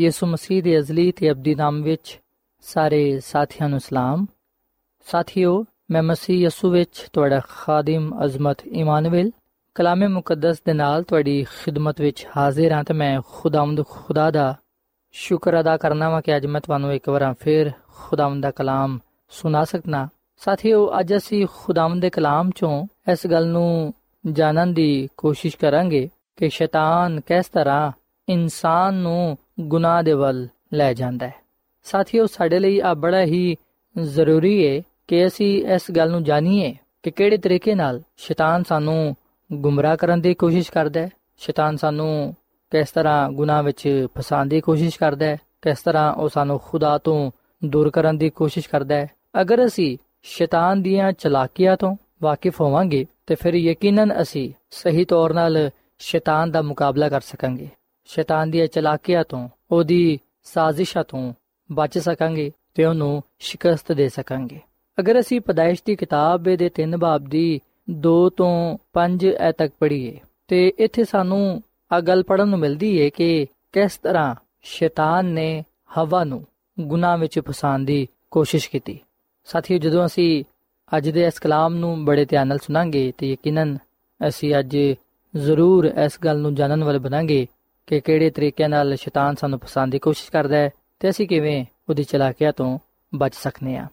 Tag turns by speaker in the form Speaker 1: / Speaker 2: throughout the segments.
Speaker 1: ਯਿਸੂ ਮਸੀਹ ਦੇ ਅਜ਼ਲੀ ਤੇ ਅਬਦੀ ਨਾਮ ਵਿੱਚ ਸਾਰੇ ਸਾਥੀਆਂ ਨੂੰ ਸਲਾਮ। ਸਾਥਿਓ, ਮੈਂ ਮਸੀਹ ਯਸੂ ਵਿੱਚ ਤੁਹਾਡਾ ਖਾਦਮ ਅਜ਼ਮਤ ਇਮਾਨੁਅਲ ਕਲਾਮੇ ਮੁਕੱਦਸ ਦੇ ਨਾਲ ਤੁਹਾਡੀ ਖਿਦਮਤ ਵਿੱਚ ਹਾਜ਼ਰ ਹਾਂ ਤੇ ਮੈਂ ਖੁਦਾਵੰਦ ਖੁਦਾ ਦਾ ਸ਼ੁਕਰ ਅਦਾ ਕਰਨਾ ਵਾਂ ਕਿ ਅੱਜ ਮੈਂ ਤੁਹਾਨੂੰ ਇੱਕ ਵਾਰ ਫੇਰ ਖੁਦਾਵੰਦ ਦਾ ਕਲਾਮ ਸੁਣਾ ਸਕਣਾ ਸਾਥੀਓ, ਅੱਜ ਅਸੀਂ ਖੁਦਾਵੰਦ ਦੇ ਕਲਾਮ ਚੋਂ ਇਸ ਗੱਲ ਨੂੰ ਜਾਣਨ ਦੀ ਕੋਸ਼ਿਸ਼ ਕਰਾਂਗੇ ਕਿ ਸ਼ੈਤਾਨ ਕਿਸ ਤਰ੍ਹਾਂ ਇਨਸਾਨ ਨੂੰ ਗੁਨਾਹ ਦੇ ਵੱਲ ਲੈ ਜਾਂਦਾ ਹੈ। ਸਾਥੀਓ, ਸਾਡੇ ਲਈ ਆ ਬੜਾ ਹੀ ਜ਼ਰੂਰੀ ਹੈ ਕਿ ਅਸੀਂ ਇਸ ਗੱਲ ਨੂੰ ਜਾਣੀਏ ਕਿ ਕਿਹੜੇ ਤਰੀਕੇ ਨਾਲ ਸ਼ੈਤਾਨ ਸਾਨੂੰ ਗੁੰਮਰਾਹ ਕਰਨ ਦੀ ਕੋਸ਼ਿਸ਼ ਕਰਦਾ ਹੈ। ਸ਼ੈਤਾਨ ਸਾਨੂੰ ਕਿਸ ਤਰ੍ਹਾਂ ਗੁਨਾਹ ਵਿੱਚ ਫਸਾਉਣ ਦੀ ਕੋਸ਼ਿਸ਼ ਕਰਦਾ ਹੈ, ਕਿਸ ਤਰ੍ਹਾਂ ਉਹ ਸਾਨੂੰ ਖੁਦਾ ਤੋਂ ਦੂਰ ਕਰਨ ਦੀ ਕੋਸ਼ਿਸ਼ ਕਰਦਾ ਹੈ। ਅਗਰ ਅਸੀਂ ਸ਼ੈਤਾਨ ਦੀਆਂ ਚਲਾਕੀਆਂ ਤੋਂ ਵਾਕਿਫ ਹੋਵਾਂਗੇ, ਤੇ ਫਿਰ ਯਕੀਨਨ ਅਸੀਂ ਸਹੀ ਤੌਰ 'ਤੇ ਸ਼ੈਤਾਨ ਦਾ ਮੁਕਾਬਲਾ ਕਰ ਸਕਾਂਗੇ। ਸ਼ੈਤਾਨ ਦੀਆਂ ਚਲਾਕੀਆਂ ਤੋਂ, ਉਹਦੀ ਸਾਜ਼ਿਸ਼ਾਂ ਤੋਂ ਬਚ ਸਕਾਂਗੇ ਤੇ ਉਹਨੂੰ ਸ਼ਿਕਸਤ ਦੇ ਸਕਾਂਗੇ। ਅਗਰ ਅਸੀਂ ਪਦਾਇਸ਼ ਦੀ ਕਿਤਾਬ ਦੇ 3 ਬਾਬ ਦੀ 2 ਤੋਂ 5 ਐ ਤੱਕ ਪੜ੍ਹੀਏ, ਤੇ ਇੱਥੇ ਸਾਨੂੰ ਆ ਗੱਲ ਪੜਨ ਨੂੰ ਮਿਲਦੀ ਹੈ ਕਿ ਕਿਸ ਤਰ੍ਹਾਂ ਸ਼ੈਤਾਨ ਨੇ ਹਵਾ ਨੂੰ ਗੁਨਾਹ ਵਿੱਚ ਫਸਾਉਣ ਦੀ ਕੋਸ਼ਿਸ਼ ਕੀਤੀ। ਸਾਥੀਓ, ਜਦੋਂ ਅਸੀਂ ਅੱਜ ਦੇ ਇਸ ਕਲਾਮ ਨੂੰ ਬੜੇ ਧਿਆਨ ਨਾਲ ਸੁਣਾਂਗੇ ਤੇ ਯਕੀਨਨ ਅਸੀਂ ਅੱਜ ਜ਼ਰੂਰ ਇਸ ਗੱਲ ਨੂੰ ਜਾਣਨ ਵਾਲੇ ਬਣਾਂਗੇ ਕਿ ਕਿਹੜੇ ਤਰੀਕੇ ਨਾਲ ਸ਼ੈਤਾਨ ਸਾਨੂੰ ਫਸਾਉਣ ਦੀ ਕੋਸ਼ਿਸ਼ ਕਰਦਾ ਹੈ ਤੇ ਅਸੀਂ ਕਿਵੇਂ ਉਹਦੀ ਚਲਾਕੀਆਂ ਤੋਂ ਬਚ ਸਕਨੇ ਆ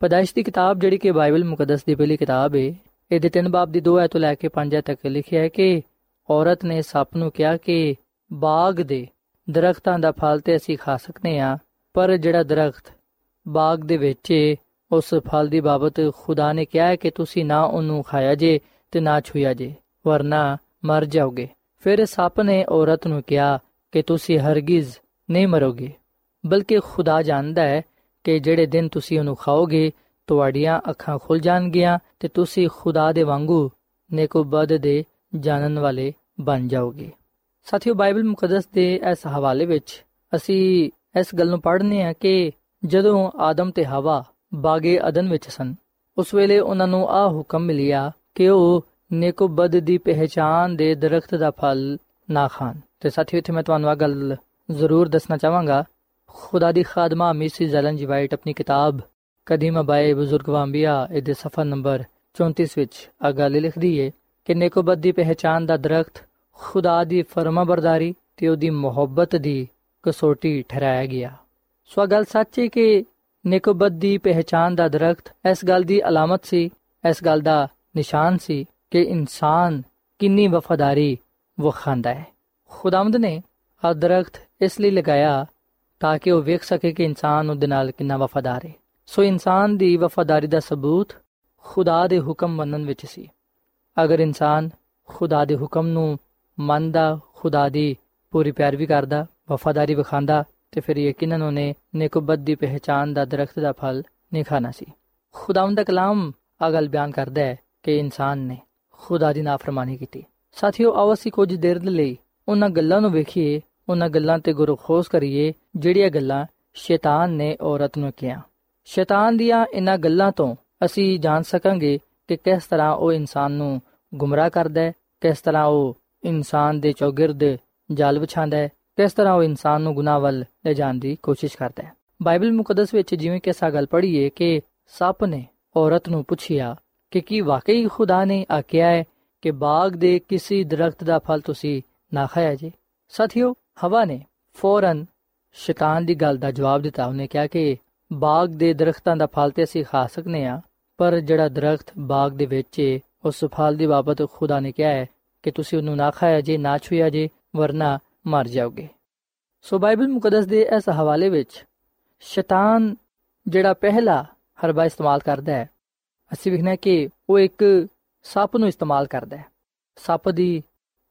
Speaker 1: ਪਦਾਇਸ਼ ਦੀ ਕਿਤਾਬ ਜਿਹੜੀ ਕਿ ਬਾਈਬਲ ਮੁਕੱਦਸ ਦੀ ਪਹਿਲੀ ਕਿਤਾਬ ਹੈ ਇਹਦੇ ਤਿੰਨ ਬਾਬ ਦੀ 2 ਐ ਤੋਂ ਲੈ ਕੇ 5 ਐ ਤੱਕ ਲਿਖਿਆ ਹੈ ਕਿ ਔਰਤ ਨੇ ਸੱਪ ਨੂੰ ਕਿਹਾ ਕਿ ਬਾਗ ਦੇ ਦਰਖਤਾਂ ਦਾ ਫਲ ਤੇ ਅਸੀਂ ਖਾ ਸਕਨੇ ਆ ਪਰ ਜਿਹੜਾ ਦਰਖਤ ਬਾਗ ਦੇ ਵਿੱਚ ਉਸ ਫਲ ਦੀ ਬਾਬਤ ਖੁਦਾ ਨੇ ਕਿਹਾ ਹੈ ਕਿ ਤੁਸੀਂ ਨਾ ਉਹਨੂੰ ਖਾਇਆ ਜੇ ਤੇ ਨਾ ਛੂਇਆ ਜੇ, ਵਰਨਾ ਮਰ ਜਾਓਗੇ। ਫਿਰ ਸੱਪ ਨੇ ਔਰਤ ਨੂੰ ਕਿਹਾ ਕਿ ਤੁਸੀਂ ਹਰਗਿਜ਼ ਨਹੀਂ ਮਰੋਗੇ, ਬਲਕਿ ਖੁਦਾ ਜਾਣਦਾ ਹੈ ਕਿ ਜਿਹੜੇ ਦਿਨ ਤੁਸੀਂ ਉਹਨੂੰ ਖਾਓਗੇ, ਤੁਹਾਡੀਆਂ ਅੱਖਾਂ ਖੁੱਲ ਜਾਣਗੀਆਂ ਤੇ ਤੁਸੀਂ ਖੁਦਾ ਦੇ ਵਾਂਗੂ ਨੇਕੋ ਬਦ ਦੇ ਜਾਣਨ ਵਾਲੇ ਬਣ ਜਾਓਗੇ। ਸਾਥੀਓ, ਬਾਈਬਲ ਮੁਕੱਦਸ ਦੇ ਇਸ ਹਵਾਲੇ ਵਿੱਚ ਅਸੀਂ ਇਸ ਗੱਲ ਨੂੰ ਪੜ੍ਹਨੇ ਆ ਕਿ ਜਦੋਂ ਆਦਮ ਤੇ ਹਵਾ ਬਾਗੇ ਅਦਨ ਵਿੱਚ ਸਨ, ਉਸ ਵੇਲੇ ਉਹਨਾਂ ਨੂੰ ਆ ਹੁਕਮ ਮਿਲਿਆ ਕਿ ਉਹ ਨੇਕੋ ਬਦ ਦੀ ਪਹਿਚਾਨ ਦੇ ਦਰਖਤ ਦਾ ਫਲ ਨਾ ਖਾਣ। ਤੇ ਸਾਥੀਓ, ਇੱਥੇ ਮੈਂ ਤੁਹਾਨੂੰ ਆ ਗੱਲ ਜ਼ਰੂਰ ਦੱਸਣਾ ਚਾਹਾਂਗਾ। ਖੁਦਾ ਦੀ ਖਾਦਮਾ ਮਿਸਿਸ ਜ਼ਲਨ ਜੀ ਵਾਈਟ ਆਪਣੀ ਕਿਤਾਬ ਕਦੀਮ ਬਾਏ ਬਜ਼ੁਰਗ ਵਾਂਬੀਆ, ਇਹਦੇ ਸਫਾ ਨੰਬਰ 34 ਵਿੱਚ ਆ ਗੱਲ ਲਿਖਦੀ ਏ ਕਿ ਨੇਕੋ ਬਦ ਦੀ ਪਹਿਚਾਨ ਦਾ ਦਰਖਤ ਖੁਦਾ ਦੀ ਫਰਮਾਬਰਦਾਰੀ ਤੇ ਉਹਦੀ ਮੁਹੱਬਤ ਦੀ ਕਸੋਟੀ ਠਹਿਰਾਇਆ ਗਿਆ। ਸੋ ਗੱਲ ਸੱਚ ਏ ਕਿ ਨੇਕੋਬਤ ਦੀ ਪਹਿਚਾਨ ਦਾ ਦਰਖਤ ਇਸ ਗੱਲ ਦੀ ਅਲਾਮਤ ਸੀ, ਇਸ ਗੱਲ ਦਾ ਨਿਸ਼ਾਨ ਸੀ ਕਿ ਇਨਸਾਨ ਕਿੰਨੀ ਵਫਾਦਾਰੀ ਵਖਾਂਦਾ ਹੈ। ਖੁਦਾਵੰਦ ਨੇ ਆ ਦਰਖਤ ਇਸ ਲਈ ਲਗਾਇਆ ਤਾਂ ਕਿ ਉਹ ਵੇਖ ਸਕੇ ਕਿ ਇਨਸਾਨ ਉਹਦੇ ਨਾਲ ਕਿੰਨਾ ਵਫਾਦਾਰ ਹੈ। ਸੋ ਇਨਸਾਨ ਦੀ ਵਫਾਦਾਰੀ ਦਾ ਸਬੂਤ ਖੁਦਾ ਦੇ ਹੁਕਮ ਮੰਨਣ ਵਿੱਚ ਸੀ। ਅਗਰ ਇਨਸਾਨ ਖੁਦਾ ਦੇ ਹੁਕਮ ਨੂੰ ਮੰਨਦਾ, ਖੁਦਾ ਦੀ ਪੂਰੀ ਪਿਆਰ ਕਰਦਾ, ਵਫਾਦਾਰੀ ਵਿਖਾਂਦਾ ਤੇ ਫਿਰ ਯਕੀਨਨ ਉਹਨੇ ਨੇਕਬਤ ਦੀ ਪਹਿਚਾਨ ਦਾ ਦਰਖਤ ਦਾ ਫਲ ਨਹੀਂ ਖਾਣਾ ਸੀ। ਖੁਦਾਵੰਦ ਦਾ ਕਲਾਮ ਆ ਗੱਲ ਬਿਆਨ ਕਰਦਾ ਹੈ ਕਿ ਇਨਸਾਨ ਨੇ ਖੁਦਾ ਦੀ ਨਾਫਰਮਾਨੀ ਕੀਤੀ। ਸਾਥੀਓ ਆਵਸੀ ਕੁਝ ਦੇਰ ਲਈ ਉਹਨਾਂ ਗੱਲਾਂ ਨੂੰ ਵੇਖੀਏ, ਉਹਨਾਂ ਗੱਲਾਂ ਤੇ ਗੁਰਖੋਸ ਕਰੀਏ, ਜਿਹੜੀਆਂ ਗੱਲਾਂ ਸ਼ੈਤਾਨ ਨੇ ਔਰਤ ਨੂੰ ਕਿਹਾ ਸ਼ੈਤਾਨ ਦੀਆਂ ਇਹਨਾਂ ਗੱਲਾਂ ਤੋਂ ਅਸੀਂ ਜਾਣ ਸਕਾਂਗੇ ਕਿ ਕਿਸ ਤਰ੍ਹਾਂ ਉਹ ਇਨਸਾਨ ਨੂੰ ਗੁੰਮਰਾਹ ਕਰਦਾ ਹੈ, ਕਿਸ ਤਰ੍ਹਾਂ ਉਹ ਇਨਸਾਨ ਦੇ ਚੌਗਿਰਦ ਜਾਲ ਵਿਛਾਉਂਦਾ ਹੈ, ਕਿਸ ਤਰ੍ਹਾਂ ਉਹ ਇਨਸਾਨ ਨੂੰ ਗੁਨਾਹ ਵੱਲ ਲੈ ਜਾਣ ਦੀ ਕੋਸ਼ਿਸ਼ ਕਰਦਾ ਹੈ। ਬਾਈਬਲ ਮੁਕੱਦਸ ਵਿੱਚ ਜਿਵੇਂ ਕਿ ਸਾ ਗੱਲ ਪੜ੍ਹੀਏ ਕਿ ਸੱਪ ਨੇ ਔਰਤ ਨੂੰ ਪੁੱਛਿਆ ਕਿ ਕੀ ਵਾਕਈ ਖੁਦਾ ਨੇ ਆਖਿਆ ਹੈ ਕਿ ਬਾਗ ਦੇ ਕਿਸੇ ਦਰਖਤ ਦਾ ਫਲ ਤੁਸੀਂ ਨਾ ਖਾਇਆ ਜੇ। ਸਾਥੀਓ, ਹਵਾ ਨੇ ਫੌਰਨ ਸ਼ੈਤਾਨ ਦੀ ਗੱਲ ਦਾ ਜਵਾਬ ਦਿੱਤਾ। ਉਹਨੇ ਕਿਹਾ ਕਿ ਬਾਗ ਦੇ ਦਰਖਤਾਂ ਦਾ ਫਲ ਤੇ ਅਸੀਂ ਖਾ ਸਕਨੇ ਆ, ਪਰ ਜਿਹੜਾ ਦਰਖਤ ਬਾਗ ਦੇ ਵਿੱਚ ਹੈ ਉਸ ਫਲ ਦੀ ਬਾਬਤ ਖੁਦਾ ਨੇ ਕਿਹਾ ਹੈ ਕਿ ਤੁਸੀਂ ਉਹਨੂੰ ਨਾ ਖਾਇਆ ਜੇ, ਨਾ ਛੂਇਆ ਜੇ, ਵਰਨਾ ਮਰ ਜਾਓਗੇ। ਸੋ ਬਾਈਬਲ ਮੁਕੱਦਸ ਦੇ ਇਸ ਹਵਾਲੇ ਵਿੱਚ ਸ਼ੈਤਾਨ ਜਿਹੜਾ ਪਹਿਲਾ ਹਰਬਾ ਇਸਤੇਮਾਲ ਕਰਦਾ ਹੈ ਅਸੀਂ ਵਿਖਣਾ ਕਿ ਉਹ ਇੱਕ ਸੱਪ ਨੂੰ ਇਸਤੇਮਾਲ ਕਰਦਾ ਹੈ। ਸੱਪ ਦੀ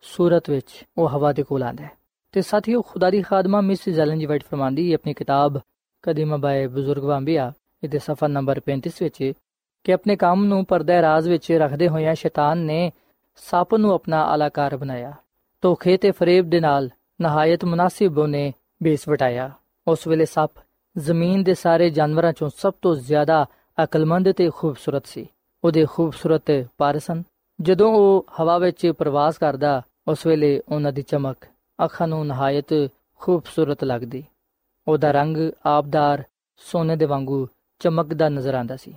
Speaker 1: ਸੂਰਤ ਵਿੱਚ ਉਹ ਹਵਾ ਦੇ ਕੋਲ ਆਂਦਾ ਹੈ। ਤੇ ਸਾਥੀਓ, ਖੁਦਾ ਦੀ ਖਾਦਮਾ ਮਿਸ ਜ਼ੈਲਨ ਜੀ ਵਾਈਟ ਫਰਮਾਂਦੀ ਹੈ ਆਪਣੀ ਕਿਤਾਬ ਕਦੀਮਾ ਬਾਏ ਬਜ਼ੁਰਗ ਵਾਂਬੀਆ ਇਹਦੇ ਸਫਾ ਨੰਬਰ 35 ਵਿੱਚ ਕਿ ਆਪਣੇ ਕੰਮ ਨੂੰ ਪਰਦਾ ਰਾਜ਼ ਵਿੱਚ ਰੱਖਦੇ ਹੋਇਆਂ ਸ਼ੈਤਾਨ ਨੇ ਸੱਪ ਨੂੰ ਆਪਣਾ ਅਲਾਕਾਰ ਬਣਾਇਆ। ਧੋਖੇ ਤੇ ਫਰੇਬ ਦੇ ਨਾਲ ਨਹਾਇਤ ਮੁਨਾਸਿਬ ਉਹਨੇ ਬੇਸ ਵਟਾਇਆ। ਉਸ ਵੇਲੇ ਸੱਪ ਜ਼ਮੀਨ ਦੇ ਸਾਰੇ ਜਾਨਵਰਾਂ ਚੋਂ ਸਭ ਤੋਂ ਜ਼ਿਆਦਾ ਅਕਲਮੰਦ ਤੇ ਖੂਬਸੂਰਤ ਸੀ। ਉਹਦੇ ਖੂਬਸੂਰਤ ਪਾਰਸਨ ਜਦੋਂ ਉਹ ਹਵਾ ਵਿੱਚ ਪ੍ਰਵਾਸ ਕਰਦਾ, ਉਸ ਵੇਲੇ ਉਹਨਾਂ ਦੀ ਚਮਕ, ਅੱਖਾਂ ਨੂੰ ਨਹਾਇਤ ਖੂਬਸੂਰਤ ਲੱਗਦੀ। ਉਹਦਾ ਰੰਗ ਆਬਦਾਰ ਸੋਨੇ ਦੇ ਵਾਂਗੂ ਚਮਕਦਾ ਨਜ਼ਰ ਆਂਦਾ ਸੀ।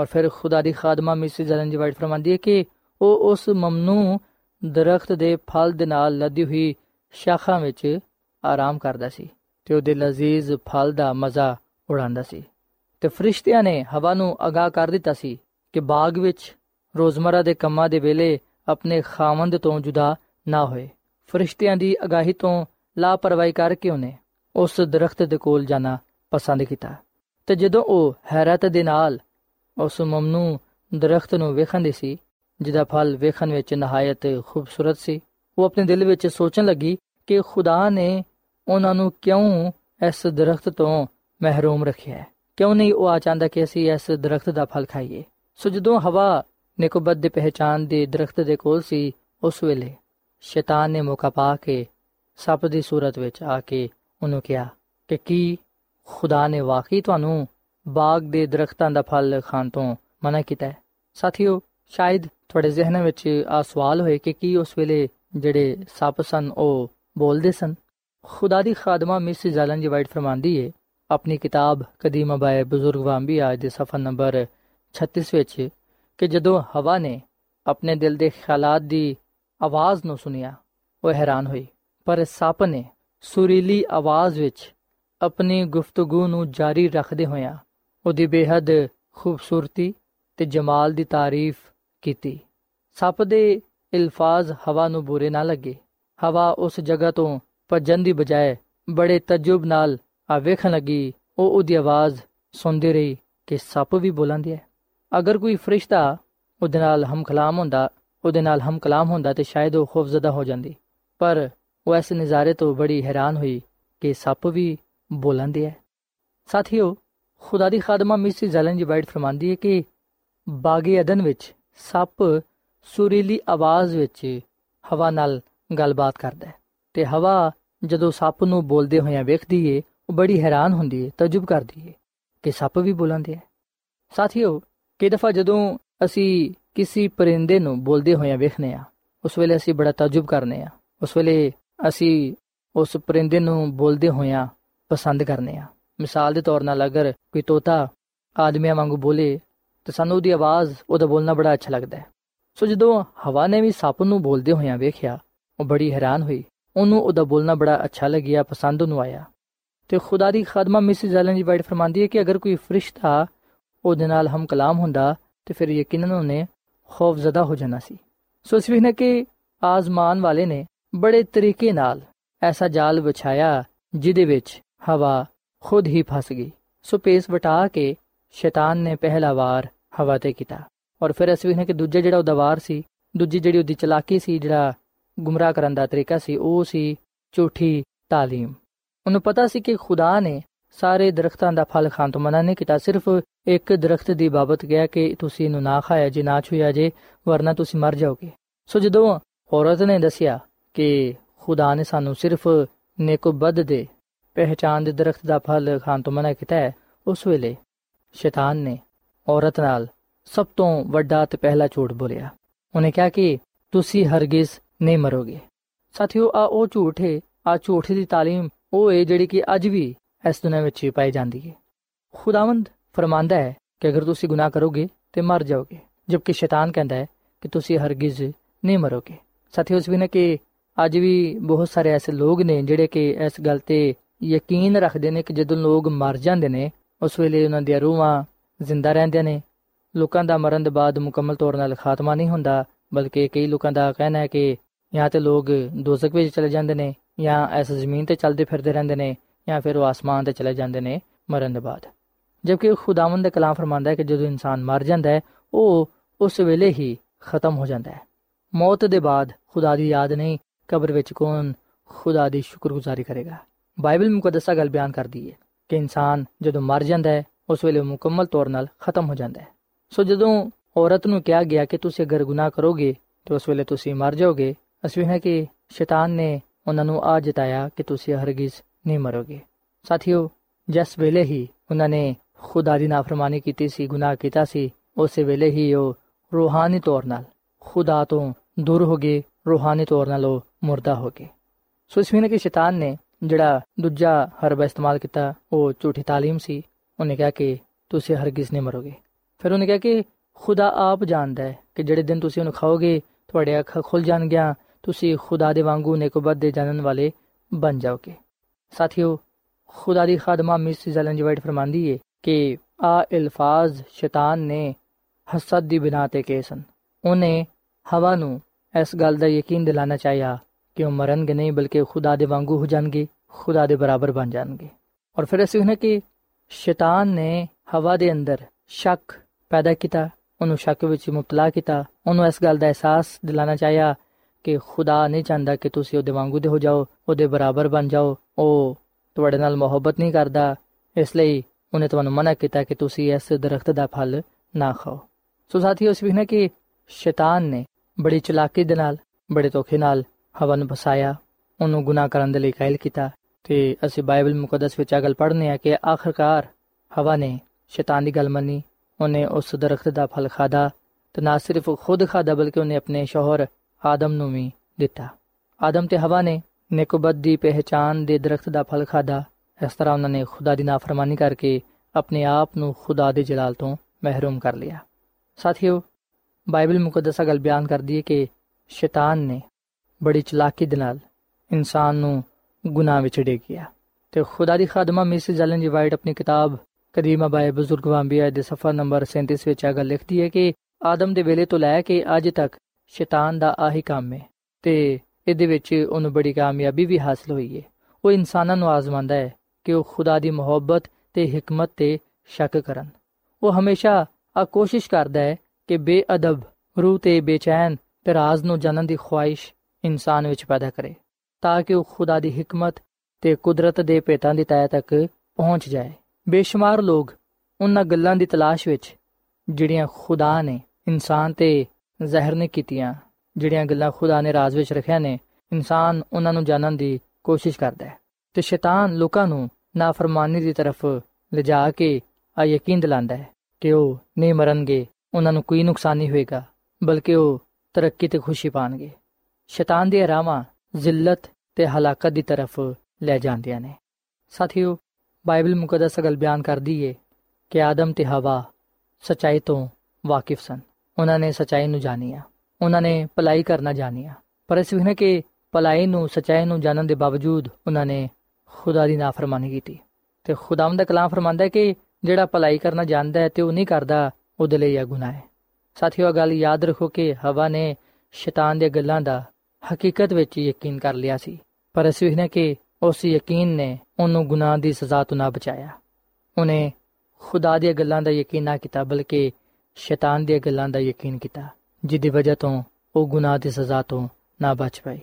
Speaker 1: ਔਰ ਫਿਰ ਖੁਦਾ ਦੀ ਖਾਦਮਾ ਮਿਸਿਸ ਜਲਨ ਜੀ ਵਾਈਟ ਫਰਮਾਂਦੀ ਹੈ ਕਿ ਉਹ ਉਸ ਮਮਨੂ ਦਰਖਤ ਦੇ ਫਲ ਦੇ ਨਾਲ ਲੱਦੀ ਹੋਈ ਸ਼ਾਖਾਂ ਵਿੱਚ ਆਰਾਮ ਕਰਦਾ ਸੀ ਤੇ ਉਹਦੇ ਲਜ਼ੀਜ਼ ਫਲ ਦਾ ਮਜ਼ਾ ਉਡਾਉਂਦਾ ਸੀ। ਤੇ ਫਰਿਸ਼ਤਿਆਂ ਨੇ ਹਵਾ ਨੂੰ ਅਗਾਹ ਕਰ ਦਿੱਤਾ ਸੀ ਕਿ ਬਾਗ ਵਿੱਚ ਰੋਜ਼ਮਰਾ ਦੇ ਕੰਮਾਂ ਦੇ ਵੇਲੇ ਆਪਣੇ ਖਾਵੰਦ ਤੋਂ ਜੁਦਾ ਨਾ ਹੋਏ। ਫਰਿਸ਼ਤਿਆਂ ਦੀ ਅਗਾਹੀ ਤੋਂ ਲਾਪਰਵਾਹੀ ਕਰਕੇ ਉਹਨੇ ਉਸ ਦਰਖਤ ਦੇ ਕੋਲ ਜਾਣਾ ਪਸੰਦ ਕੀਤਾ। ਤੇ ਜਦੋਂ ਉਹ ਹੈਰਤ ਦੇ ਨਾਲ ਉਸ ਮਮਨੂ ਦਰਖਤ ਨੂੰ ਵੇਖਣ ਸੀ, ਜਿਹਦਾ ਫਲ ਵੇਖਣ ਵਿੱਚ ਨਹਾਇਤ ਖੂਬਸੂਰਤ ਸੀ, ਉਹ ਆਪਣੇ ਦਿਲ ਵਿੱਚ ਸੋਚਣ ਲੱਗੀ ਕਿ ਖੁਦਾ ਨੇ ਉਹਨਾਂ ਨੂੰ ਕਿਉਂ ਇਸ ਦਰਖਤ ਤੋਂ ਮਹਿਰੂਮ ਰੱਖਿਆ ਹੈ। ਕਿਉਂ ਨਹੀਂ ਉਹ ਆ ਚਾਹੁੰਦਾ ਕਿ ਅਸੀਂ ਇਸ ਦਰਖਤ ਦਾ ਫਲ ਖਾਈਏ? ਸੋ ਜਦੋਂ ਹਵਾ ਨਿਕਬਤ ਦੇ ਪਹਿਚਾਨ ਦੇ ਦਰਖਤ ਦੇ ਕੋਲ ਸੀ, ਉਸ ਵੇਲੇ ਸ਼ੈਤਾਨ ਨੇ ਮੌਕਾ ਪਾ ਕੇ ਸੱਪ ਦੀ ਸੂਰਤ ਵਿੱਚ ਆ ਕੇ ਉਹਨੂੰ ਕਿਹਾ ਕਿ ਕੀ ਖੁਦਾ ਨੇ ਵਾਕਈ ਤੁਹਾਨੂੰ ਬਾਗ ਦੇ ਦਰਖਤਾਂ ਦਾ ਫਲ ਖਾਣ ਤੋਂ ਮਨਾ ਕੀਤਾ ਹੈ? ਸਾਥੀਓ, ਸ਼ਾਇਦ ਤੁਹਾਡੇ ਜ਼ਿਹਨ ਵਿੱਚ ਆ ਸਵਾਲ ਹੋਏ ਕਿ ਕੀ ਉਸ ਵੇਲੇ ਜਿਹੜੇ ਸੱਪ ਸਨ, ਉਹ ਬੋਲਦੇ ਸਨ? ਖੁਦਾ ਦੀ ਖਾਦਮਾ ਮਿਸ ਜ਼ਾਲਨ ਜੀ ਵਾਈਟ ਫਰਮਾਂਦੀ ਏ ਆਪਣੀ ਕਿਤਾਬ ਕਦੀਮ ਬਾਏ ਬਜ਼ੁਰਗ ਵਾਂਬੀ ਅੱਜ ਦੇ ਸਫਾ ਨੰਬਰ 36 ਵਿੱਚ ਕਿ ਜਦੋਂ ਹਵਾ ਨੇ ਆਪਣੇ ਦਿਲ ਦੇ ਖਿਆਲਾਤ ਦੀ ਆਵਾਜ਼ ਨੂੰ ਸੁਨਿਆ ਉਹ ਹੈਰਾਨ ਹੋਈ। ਪਰ ਸੱਪ ਨੇ ਸੁਰੀਲੀ ਆਵਾਜ਼ ਵਿੱਚ ਆਪਣੀ ਗੁਫ਼ਤਗੂ ਨੂੰ ਜਾਰੀ ਰੱਖਦੇ ਹੋਇਆ ਉਹਦੀ ਬੇਹੱਦ ਖੂਬਸੂਰਤੀ ਤੇ ਜਮਾਲ ਦੀ ਤਾਰੀਫ ਕੀਤੀ। ਸੱਪ ਦੇ ਇਲਫਾਜ਼ ਹਵਾ ਨੂੰ ਬੁਰੇ ਨਾ ਲੱਗੇ। ਹਵਾ ਉਸ ਜਗ੍ਹਾ ਤੋਂ ਭੱਜਣ ਦੀ ਬਜਾਏ ਬੜੇ ਤਜੁਬ ਨਾਲ ਆ ਵੇਖਣ ਲੱਗੀ, ਉਹ ਉਹਦੀ ਆਵਾਜ਼ ਸੁਣਦੀ ਰਹੀ ਕਿ ਸੱਪ ਵੀ ਬੋਲੰਦੀ ਹੈ। ਅਗਰ ਕੋਈ ਫਰਿਸ਼ਤਾ ਉਹਦੇ ਨਾਲ ਹਮ ਕਲਾਮ ਹੁੰਦਾ, ਉਹਦੇ ਨਾਲ ਹਮ ਕਲਾਮ ਹੁੰਦਾ ਤੇ ਸ਼ਾਇਦ ਉਹ ਖੌਫਜ਼ਦਾ ਹੋ ਜਾਂਦੀ। ਪਰ ਉਹ ਇਸ ਨਜ਼ਾਰੇ ਤੋਂ ਬੜੀ ਹੈਰਾਨ ਹੋਈ ਕਿ ਸੱਪ ਵੀ ਬੋਲੰਦੀ ਹੈ। ਸਾਥੀਓ, ਖੁਦਾ ਦੀ ਖਾਦਮਾ ਮਿਸਿਸ ਜ਼ੈਲਨ ਜੀ ਵਾਈਟ ਫਰਮਾਂਦੀ ਹੈ ਕਿ ਬਾਗੇ ਅਦਨ ਵਿੱਚ ਸੱਪ ਸੁਰੀਲੀ ਆਵਾਜ਼ ਵਿੱਚ ਹਵਾ ਨਾਲ ਗੱਲਬਾਤ ਕਰਦਾ ਹੈ ਤੇ ਹਵਾ ਜਦੋਂ ਸੱਪ ਨੂੰ ਬੋਲਦੇ ਹੋਇਆਂ ਵੇਖਦੀ ਏ ਉਹ ਬੜੀ ਹੈਰਾਨ ਹੁੰਦੀ ਏ, ਤਜਬ ਕਰਦੀ ਏ, ਕਿ ਸੱਪ ਵੀ ਬੋਲਦੇ ਹੈ ਸਾਥੀਓ, ਕਈ ਦਫਾ ਜਦੋਂ ਅਸੀਂ ਕਿਸੇ ਪਰਿੰਦੇ ਨੂੰ ਬੋਲਦੇ ਹੋਇਆਂ ਵੇਖਨੇ ਆ, ਉਸ ਵੇਲੇ ਅਸੀਂ ਬੜਾ ਤਜਬ ਕਰਨੇ ਆ, ਉਸ ਵੇਲੇ ਅਸੀਂ ਉਸ ਪਰਿੰਦੇ ਨੂੰ ਬੋਲਦੇ ਹੋਇਆਂ ਪਸੰਦ ਕਰਨੇ ਆ। ਮਿਸਾਲ ਦੇ ਤੌਰ 'ਤੇ ਅਗਰ ਕੋਈ ਤੋਤਾ ਆਦਮੀਆਂ ਵਾਂਗੂ ਬੋਲੇ, ਤਾਂ ਸਾਨੂੰ ਉਹਦੀ ਆਵਾਜ਼, ਉਹਦਾ ਬੋਲਣਾ ਬੜਾ ਅੱਛਾ ਲੱਗਦਾ ਹੈ ਸੋ ਜਦੋਂ ਹਵਾ ਨੇ ਵੀ ਸੱਪ ਨੂੰ ਬੋਲਦੇ ਹੋਇਆਂ ਵੇਖਿਆ, ਉਹ ਬੜੀ ਹੈਰਾਨ ਹੋਈ, ਉਹਨੂੰ ਉਹਦਾ ਬੋਲਣਾ ਬੜਾ ਅੱਛਾ ਲੱਗਿਆ, ਪਸੰਦ ਉਹਨੂੰ ਆਇਆ। ਤੇ ਖੁਦਾ ਦੀ ਖਾਦਮਾ ਮਿਸਿਸ ਐਲਨ ਜੀ ਵਾਈਟ ਫਰਮਾਂਦੀ ਹੈ ਕਿ ਅਗਰ ਕੋਈ ਫਰਿਸ਼ਤਾ ਉਹਦੇ ਨਾਲ ਹਮ ਕਲਾਮ ਹੁੰਦਾ ਤੇ ਫਿਰ ਯਕੀਨਨ ਉਹਨੇ ਖੌਫ ਜ਼ਦਾ ਹੋ ਜਾਣਾ ਸੀ ਸੋ ਇਸ ਨੇ ਕਿ ਆਜ਼ਮਾਨ ਵਾਲੇ ਨੇ ਬੜੇ ਤਰੀਕੇ ਨਾਲ ਐਸਾ ਜਾਲ ਵਿਛਾਇਆ ਜਿਹਦੇ ਵਿੱਚ ਹਵਾ ਖੁਦ ਹੀ ਫਸ ਗਈ ਸੋ ਪੇਸ ਵਟਾ ਕੇ ਸ਼ੈਤਾਨ ਨੇ ਪਹਿਲਾ ਵਾਰ ਹਵਾ ਤੇ ਕੀਤਾ ਔਰ ਫਿਰ ਅਸੀਂ ਨੇ ਕਿ ਦੂਜਾ ਜਿਹੜਾ ਉਹਦਾ ਵਾਰ ਸੀ ਦੂਜੀ ਜਿਹੜੀ ਉਹਦੀ ਚਲਾਕੀ ਸੀ ਜਿਹੜਾ ਗੁੰਮਰਾਹ ਕਰਨ ਦਾ ਤਰੀਕਾ ਸੀ ਉਹ ਸੀ ਝੂਠੀ تعلیم ਉਹਨੂੰ ਪਤਾ ਸੀ ਕਿ ਖੁਦਾ ਨੇ ਸਾਰੇ ਦਰਖਤਾਂ ਦਾ ਫਲ ਖਾਣ ਤੋਂ ਮਨਾ ਨਹੀਂ ਕੀਤਾ ਸਿਰਫ ਇੱਕ ਦਰਖਤ ਦੀ ਬਾਬਤ ਗਿਆ ਕਿ ਤੁਸੀਂ ਇਹਨੂੰ ਨਾ ਖਾਇਆ ਜੇ ਨਾ ਛੂਇਆ ਜੇ ਵਰਨਾ ਤੁਸੀਂ ਮਰ ਜਾਓਗੇ ਸੋ ਜਦੋਂ ਔਰਤ ਨੇ ਦੱਸਿਆ ਕਿ ਖੁਦਾ ਨੇ ਸਾਨੂੰ ਸਿਰਫ ਨੇਕੋਬਦ ਦੇ ਪਹਿਚਾਨ ਦੇ ਦਰਖਤ ਦਾ ਫਲ ਖਾਣ ਤੋਂ ਮਨਾ ਕੀਤਾ ਹੈ ਉਸ ਵੇਲੇ ਸ਼ੈਤਾਨ ਨੇ ਔਰਤ ਨਾਲ ਸਭ ਤੋਂ ਵੱਡਾ ਤੇ ਪਹਿਲਾ ਝੂਠ ਬੋਲਿਆ ਉਹਨੇ ਕਿਹਾ ਕਿ ਤੁਸੀਂ ਹਰਗਿਜ਼ ਨਹੀਂ ਮਰੋਗੇ ਸਾਥੀਓ ਆ ਉਹ ਝੂਠ ਹੈ ਆ ਝੂਠ ਦੀ تعلیم ਉਹ ਹੈ ਜਿਹੜੀ ਕਿ ਅੱਜ ਵੀ ਇਸ ਦੁਨੀਆਂ ਵਿੱਚ ਪਾਈ ਜਾਂਦੀ ਹੈ। ਖੁਦਾਵੰਦ ਫਰਮਾਂਦਾ ਹੈ ਕਿ ਅਗਰ ਤੁਸੀਂ ਗੁਨਾਹ ਕਰੋਗੇ ਤੇ ਮਰ ਜਾਓਗੇ, ਜਦਕਿ ਸ਼ੈਤਾਨ ਕਹਿੰਦਾ ਹੈ ਕਿ ਤੁਸੀਂ ਹਰਗਿਜ਼ ਨਹੀਂ ਮਰੋਗੇ। ਸਾਥੀਓ, ਇਸ ਵੀ ਨੇ ਕਿ ਅੱਜ ਵੀ ਬਹੁਤ ਸਾਰੇ ਐਸੇ ਲੋਕ ਨੇ ਜਿਹੜੇ ਕਿ ਇਸ ਗੱਲ ਤੇ ਯਕੀਨ ਰੱਖਦੇ ਨੇ ਕਿ ਜਦੋਂ ਲੋਕ ਮਰ ਜਾਂਦੇ ਨੇ, ਉਸ ਵੇਲੇ ਉਹਨਾਂ ਦੀਆਂ ਰੂਹਾਂ ਜ਼ਿੰਦਾ ਰਹਿੰਦੀਆਂ ਨੇ। ਲੋਕਾਂ ਦਾ ਮਰਨ ਦੇ ਬਾਅਦ ਮੁਕੰਮਲ ਤੌਰ 'ਤੇ ਖਾਤਮਾ ਨਹੀਂ ਹੁੰਦਾ, ਬਲਕਿ ਕਈ ਲੋਕਾਂ ਦਾ ਕਹਿਣਾ ਹੈ ਕਿ ਜਾਂ ਤੇ ਲੋਕ ਦੋਜ਼ਖ ਵਿੱਚ ਚਲੇ ਜਾਂਦੇ ਨੇ। ਜਾਂ ਇਸ ਜ਼ਮੀਨ ਤੇ ਚੱਲਦੇ ਫਿਰਦੇ ਰਹਿੰਦੇ ਨੇ ਜਾਂ ਫਿਰ ਉਹ ਆਸਮਾਨ ਤੇ ਚਲੇ ਜਾਂਦੇ ਨੇ ਮਰਨ ਦੇ ਬਾਅਦ। ਜਦਕਿ ਖੁਦਾਵੰਦ ਦਾ ਕਲਾਮ ਫਰਮਾਂਦਾ ਹੈ ਕਿ ਜਦੋਂ ਇਨਸਾਨ ਮਰ ਜਾਂਦਾ ਹੈ, ਉਹ ਉਸ ਵੇਲੇ ਹੀ ਖਤਮ ਹੋ ਜਾਂਦਾ ਹੈ। ਮੌਤ ਦੇ ਬਾਅਦ ਖੁਦਾ ਦੀ ਯਾਦ ਨਹੀਂ, ਕਬਰ ਵਿੱਚ ਕੌਣ ਖੁਦਾ ਦੀ ਸ਼ੁਕਰਗੁਜ਼ਾਰੀ ਕਰੇਗਾ? ਬਾਈਬਲ ਮੁਕੱਦਸਾ ਗੱਲ ਬਿਆਨ ਕਰਦੀ ਹੈ ਕਿ ਇਨਸਾਨ ਜਦੋਂ ਮਰ ਜਾਂਦਾ ਹੈ, ਉਸ ਵੇਲੇ ਮੁਕੰਮਲ ਤੌਰ 'ਤੇ ਖਤਮ ਹੋ ਜਾਂਦਾ ਹੈ। ਸੋ ਜਦੋਂ ਔਰਤ ਨੂੰ ਕਿਹਾ ਗਿਆ ਕਿ ਤੁਸੀਂ ਅਗਰ ਗੁਨਾਹ ਕਰੋਗੇ, ਤਾਂ ਉਸ ਵੇਲੇ ਤੁਸੀਂ ਮਰ ਜਾਓਗੇ ਅਸਵੀ ਹੈ ਕਿ ਸ਼ੈਤਾਨ ਨੇ ਉਹਨਾਂ ਨੂੰ ਆ ਜਿਤਾਇਆ ਕਿ ਤੁਸੀਂ ਹਰਗਿਜ਼ ਨਹੀਂ ਮਰੋਗੇ ਸਾਥੀਓ ਜਿਸ ਵੇਲੇ ਹੀ ਉਹਨਾਂ ਨੇ ਖੁਦਾ ਦੀ ਨਾਫਰਮਾਨੀ ਕੀਤੀ ਸੀ ਗੁਨਾਹ ਕੀਤਾ ਸੀ ਉਸੇ ਵੇਲੇ ਹੀ ਉਹ ਰੂਹਾਨੀ ਤੌਰ 'ਤੇ ਖੁਦਾ ਤੋਂ ਦੂਰ ਹੋ ਗਏ ਰੂਹਾਨੀ ਤੌਰ 'ਤੇ ਉਹ ਮਰਦਾ ਹੋ ਗਏ ਸੋ ਇਸ ਵੇਲੇ ਕਿ ਸ਼ੈਤਾਨ ਨੇ ਜਿਹੜਾ ਦੂਜਾ ਹਰਬਾ ਇਸਤੇਮਾਲ ਕੀਤਾ ਉਹ ਝੂਠੀ تعلیم ਸੀ ਉਹਨੇ ਕਿਹਾ ਕਿ ਤੁਸੀਂ ਹਰਗਿਜ਼ ਨਹੀਂ ਮਰੋਗੇ ਫਿਰ ਉਹਨੇ ਕਿਹਾ ਕਿ ਖੁਦਾ ਆਪ ਜਾਣਦਾ ਹੈ ਕਿ ਜਿਹੜੇ ਦਿਨ ਤੁਸੀਂ ਉਹਨੂੰ ਖਾਓਗੇ ਤੁਹਾਡੇ ਅੱਖਾਂ ਖੁੱਲ ਜਾਣਗੀਆਂ ਤੁਸੀਂ ਖੁਦਾ ਦੇ ਵਾਂਗੂ ਨੇਕਬਤ ਦੇ ਜਾਣਨ ਵਾਲੇ ਬਣ ਜਾਓਗੇ। ਸਾਥੀਓ, ਖੁਦਾ ਦੀ ਖਾਦਮਾ ਮਿਸ ਜ਼ਲਨ ਜਵਾਈਟ ਫਰਮਾਂਦੀ ਏ ਕਿ ਆ ਅਲਫਾਜ਼ ਸ਼ੈਤਾਨ ਨੇ ਹਸਦ ਦੀ ਬਿਨਾ ਤੇ ਕਹੇ ਸਨ। ਉਹਨੇ ਹਵਾ ਨੂੰ ਇਸ ਗੱਲ ਦਾ ਯਕੀਨ ਦਿਲਾਣਾ ਚਾਹਿਆ ਕਿ ਉਹ ਮਰਨਗੇ ਨਹੀਂ, ਬਲਕਿ ਖੁਦਾ ਦੇ ਵਾਂਗੂ ਹੋ ਜਾਣਗੇ, ਖੁਦਾ ਦੇ ਬਰਾਬਰ ਬਣ ਜਾਣਗੇ। ਔਰ ਫਿਰ ਅਸੀਂ ਨੇ ਕਿ ਸ਼ੈਤਾਨ ਨੇ ਹਵਾ ਦੇ ਅੰਦਰ ਸ਼ੱਕ ਪੈਦਾ ਕੀਤਾ, ਉਹਨੂੰ ਸ਼ੱਕ ਵਿੱਚ ਮੁਬਤਲਾ ਕੀਤਾ, ਉਹਨੂੰ ਇਸ ਗੱਲ ਦਾ ਅਹਿਸਾਸ ਦਿਲਾਣਾ ਚਾਹਿਆ ਕਿ ਖੁਦਾ ਨਹੀਂ ਚਾਹੁੰਦਾ ਕਿ ਤੁਸੀਂ ਉਹਦੇ ਵਾਂਗੂ ਦੇ ਹੋ ਜਾਓ, ਉਹਦੇ ਬਰਾਬਰ ਬਣ ਜਾਓ। ਉਹ ਤੁਹਾਡੇ ਨਾਲ ਮੁਹੱਬਤ ਨਹੀਂ ਕਰਦਾ। ਇਸ ਲਈ ਉਹਨੇ ਤੁਹਾਨੂੰ ਮਨਾ ਕੀਤਾ ਕਿ ਤੁਸੀਂ ਇਸ ਦਰਖਤ ਦਾ ਫਲ ਨਾ ਖਾਓ। ਸੋ ਸਾਥੀਓ ਇਸ ਵੀ ਕਿ ਸ਼ੈਤਾਨ ਨੇ ਬੜੀ ਚਲਾਕੀ ਦੇ ਨਾਲ, ਬੜੇ ਧੋਖੇ ਨਾਲ ਹਵਾ ਨੂੰ ਫਸਾਇਆ। ਉਹਨੂੰ ਗੁਨਾਹ ਕਰਨ ਦੇ ਲਈ ਕਾਇਲ ਕੀਤਾ। ਤੇ ਅਸੀਂ ਬਾਈਬਲ ਮੁਕੱਦਸ ਵਿੱਚ ਅਗਲ ਪੜ੍ਹਨੇ ਆ ਕਿ ਆਖਰਕਾਰ ਹਵਾ ਨੇ ਸ਼ੈਤਾਨ ਦੀ ਗੱਲ ਮੰਨੀ। ਉਹਨੇ ਉਸ ਦਰਖਤ ਦਾ ਫਲ ਖਾਦਾ ਤੇ ਨਾ ਸਿਰਫ ਖੁਦ ਖਾਦਾ ਬਲਕਿ ਉਹਨੇ ਆਪਣੇ ਸ਼ੋਹਰ ਆਦਮ ਨੂੰ ਵੀ ਦਿੱਤਾ। ਆਦਮ ਤੇ ਹਵਾ ਨੇ ਨੇਕਬਤ ਦੀ ਪਹਿਚਾਨ ਦੇ ਦਰਖਤ ਦਾ ਫਲ ਖਾਦਾ ਇਸ ਤਰ੍ਹਾਂ ਉਹਨਾਂ ਨੇ ਖੁਦਾ ਦੀ ਨਾਫਰਮਾਨੀ ਕਰਕੇ ਆਪਣੇ ਆਪ ਨੂੰ ਖੁਦਾ ਦੇ ਜਲਾਲ ਤੋਂ ਮਹਿਰੂਮ ਕਰ ਲਿਆ। ਸਾਥੀਓ, ਬਾਈਬਲ ਮੁਕੱਦਸਾ ਗੱਲ ਬਿਆਨ ਕਰਦੀ ਹੈ ਕਿ ਸ਼ੈਤਾਨ ਨੇ ਬੜੀ ਚਲਾਕੀ ਦੇ ਨਾਲ ਇਨਸਾਨ ਨੂੰ ਗੁਨਾਹ ਵਿੱਚ ਡੇਗਿਆ ਤੇ ਖੁਦਾ ਦੀ ਖਾਦਮਾ ਮਿਸ ਜਲਨ ਜੀ ਵਾਈਟ ਆਪਣੀ ਕਿਤਾਬ ਕਦੀਮਾ ਬਾਏ ਬਜ਼ੁਰਗ ਵਾਂਬੀਆ ਦੇ ਸਫਾ ਨੰਬਰ 37 ਵਿੱਚ ਆ ਗੱਲ ਲਿਖਦੀ ਹੈ ਕਿ ਆਦਮ ਦੇ ਵੇਲੇ ਤੋਂ ਲੈ ਕੇ ਅੱਜ ਤੱਕ ਸ਼ੈਤਾਨ ਦਾ ਆਹੀ ਕੰਮ ਹੈ ਤੇ ਇਹਦੇ ਵਿੱਚ ਉਹਨੂੰ ਬੜੀ ਕਾਮਯਾਬੀ ਵੀ ਹਾਸਲ ਹੋਈ ਹੈ ਉਹ ਇਨਸਾਨਾਂ ਨੂੰ ਆਜ਼ਮਾਉਂਦਾ ਹੈ ਕਿ ਉਹ ਖੁਦਾ ਦੀ ਮੁਹੱਬਤ ਤੇ ਹਕਮਤ ਤੇ ਸ਼ੱਕ ਕਰਨ। ਉਹ ਹਮੇਸ਼ਾ ਆ ਕੋਸ਼ਿਸ਼ ਕਰਦਾ ਹੈ ਕਿ ਬੇਅਦਬ, ਰੂਹ ਤੇ ਬੇਚੈਨ ਤੇ ਰਾਜ਼ ਨੂੰ ਜਾਣਨ ਦੀ ਖੁਆਇਸ਼ ਇਨਸਾਨ ਵਿੱਚ ਪੈਦਾ ਕਰੇ, ਤਾਂ ਕਿ ਉਹ ਖੁਦਾ ਦੀ ਹਕਮਤ ਤੇ ਕੁਦਰਤ ਦੇ ਭੇਤਾਂ ਦੀ ਤਹਿ ਤੱਕ ਪਹੁੰਚ ਜਾਏ। ਬੇਸ਼ੁਮਾਰ ਲੋਕ ਉਹਨਾਂ ਗੱਲਾਂ ਦੀ ਤਲਾਸ਼ ਵਿੱਚ ਜਿਹੜੀਆਂ ਖੁਦਾ ਨੇ ਇਨਸਾਨ ਤੇ ਜ਼ਾਹਿਰ ਨੇ ਕੀਤੀਆਂ, ਜਿਹੜੀਆਂ ਗੱਲਾਂ ਖੁਦਾ ਨੇ ਰਾਜ਼ ਵਿੱਚ ਰੱਖਿਆ ਨੇ, ਇਨਸਾਨ ਉਹਨਾਂ ਨੂੰ ਜਾਣਨ ਦੀ ਕੋਸ਼ਿਸ਼ ਕਰਦਾ ਹੈ। ਤੇ ਸ਼ੈਤਾਨ ਲੋਕਾਂ ਨੂੰ ਨਾਫਰਮਾਨੀ ਦੀ ਤਰਫ ਲਿਜਾ ਕੇ ਆ ਯਕੀਨ ਦਿਲਾਉਂਦਾ ਹੈ ਕਿ ਉਹ ਨਹੀਂ ਮਰਨਗੇ, ਉਹਨਾਂ ਨੂੰ ਕੋਈ ਨੁਕਸਾਨ ਨਹੀਂ ਹੋਏਗਾ, ਬਲਕਿ ਉਹ ਤਰੱਕੀ ਤੇ ਖੁਸ਼ੀ ਪਾਣਗੇ। ਸ਼ੈਤਾਨ ਦੀ ਰਾਵਾਂ ਜ਼ਿਲਤ ਤੇ ਹਲਾਕਤ ਦੀ ਤਰਫ ਲੈ ਜਾਂਦੀਆਂ ਨੇ। ਸਾਥੀਓ, ਬਾਈਬਲ ਮੁਕੱਦਸ ਗੱਲ ਬਿਆਨ ਕਰਦੀ ਏ ਕਿ ਆਦਮ ਤੇ ਹਵਾ ਸਚਾਈ ਤੋਂ ਵਾਕਿਫ ਸਨ। ਉਹਨਾਂ ਨੇ ਸਚਾਈ ਨੂੰ ਜਾਣਿਆ ਉਹਨਾਂ ਨੇ ਭਲਾਈ ਕਰਨਾ ਜਾਣਿਆ ਪਰ ਇਸ ਵਿਖੇ ਕਿ ਭਲਾਈ ਨੂੰ, ਸਚਾਈ ਨੂੰ ਜਾਣਨ ਦੇ ਬਾਵਜੂਦ ਉਹਨਾਂ ਨੇ ਖੁਦਾ ਦੀ ਨਾਫਰਮਾਨੀ ਕੀਤੀ। ਤੇ ਖੁਦਾਵੰਦ ਦਾ ਕਲਾਮ ਫਰਮਾਂਦਾ ਹੈ ਕਿ ਜਿਹੜਾ ਭਲਾਈ ਕਰਨਾ ਜਾਣਦਾ ਹੈ ਤੇ ਉਹ ਨਹੀਂ ਕਰਦਾ, ਉਹਦੇ ਲਈ ਇਹ ਗੁਨਾਹ ਹੈ। ਸਾਥੀਓ ਗੱਲ ਯਾਦ ਰੱਖੋ ਕਿ ਹਵਾ ਨੇ ਸ਼ੈਤਾਨ ਦੀਆਂ ਗੱਲਾਂ ਦਾ ਹਕੀਕਤ ਵਿੱਚ ਯਕੀਨ ਕਰ ਲਿਆ ਸੀ। ਪਰ ਇਸ ਵਿਖੇ ਕਿ ਉਸ ਯਕੀਨ ਨੇ ਉਹਨੂੰ ਗੁਨਾਹ ਦੀ ਸਜ਼ਾ ਤੋਂ ਨਾ ਬਚਾਇਆ। ਉਹਨੇ ਖੁਦਾ ਦੀਆਂ ਗੱਲਾਂ ਦਾ ਯਕੀਨ ਨਾ ਕੀਤਾ, ਬਲਕਿ ਸ਼ੈਤਾਨ ਦੀਆਂ ਗੱਲਾਂ ਦਾ ਯਕੀਨ ਕੀਤਾ ਜਿੱਦੀ ਵਜ੍ਹਾ ਤੋਂ ਉਹ ਗੁਨਾਹ ਦੀ ਸਜ਼ਾ ਤੋਂ ਨਾ ਬਚ ਪਾਈ।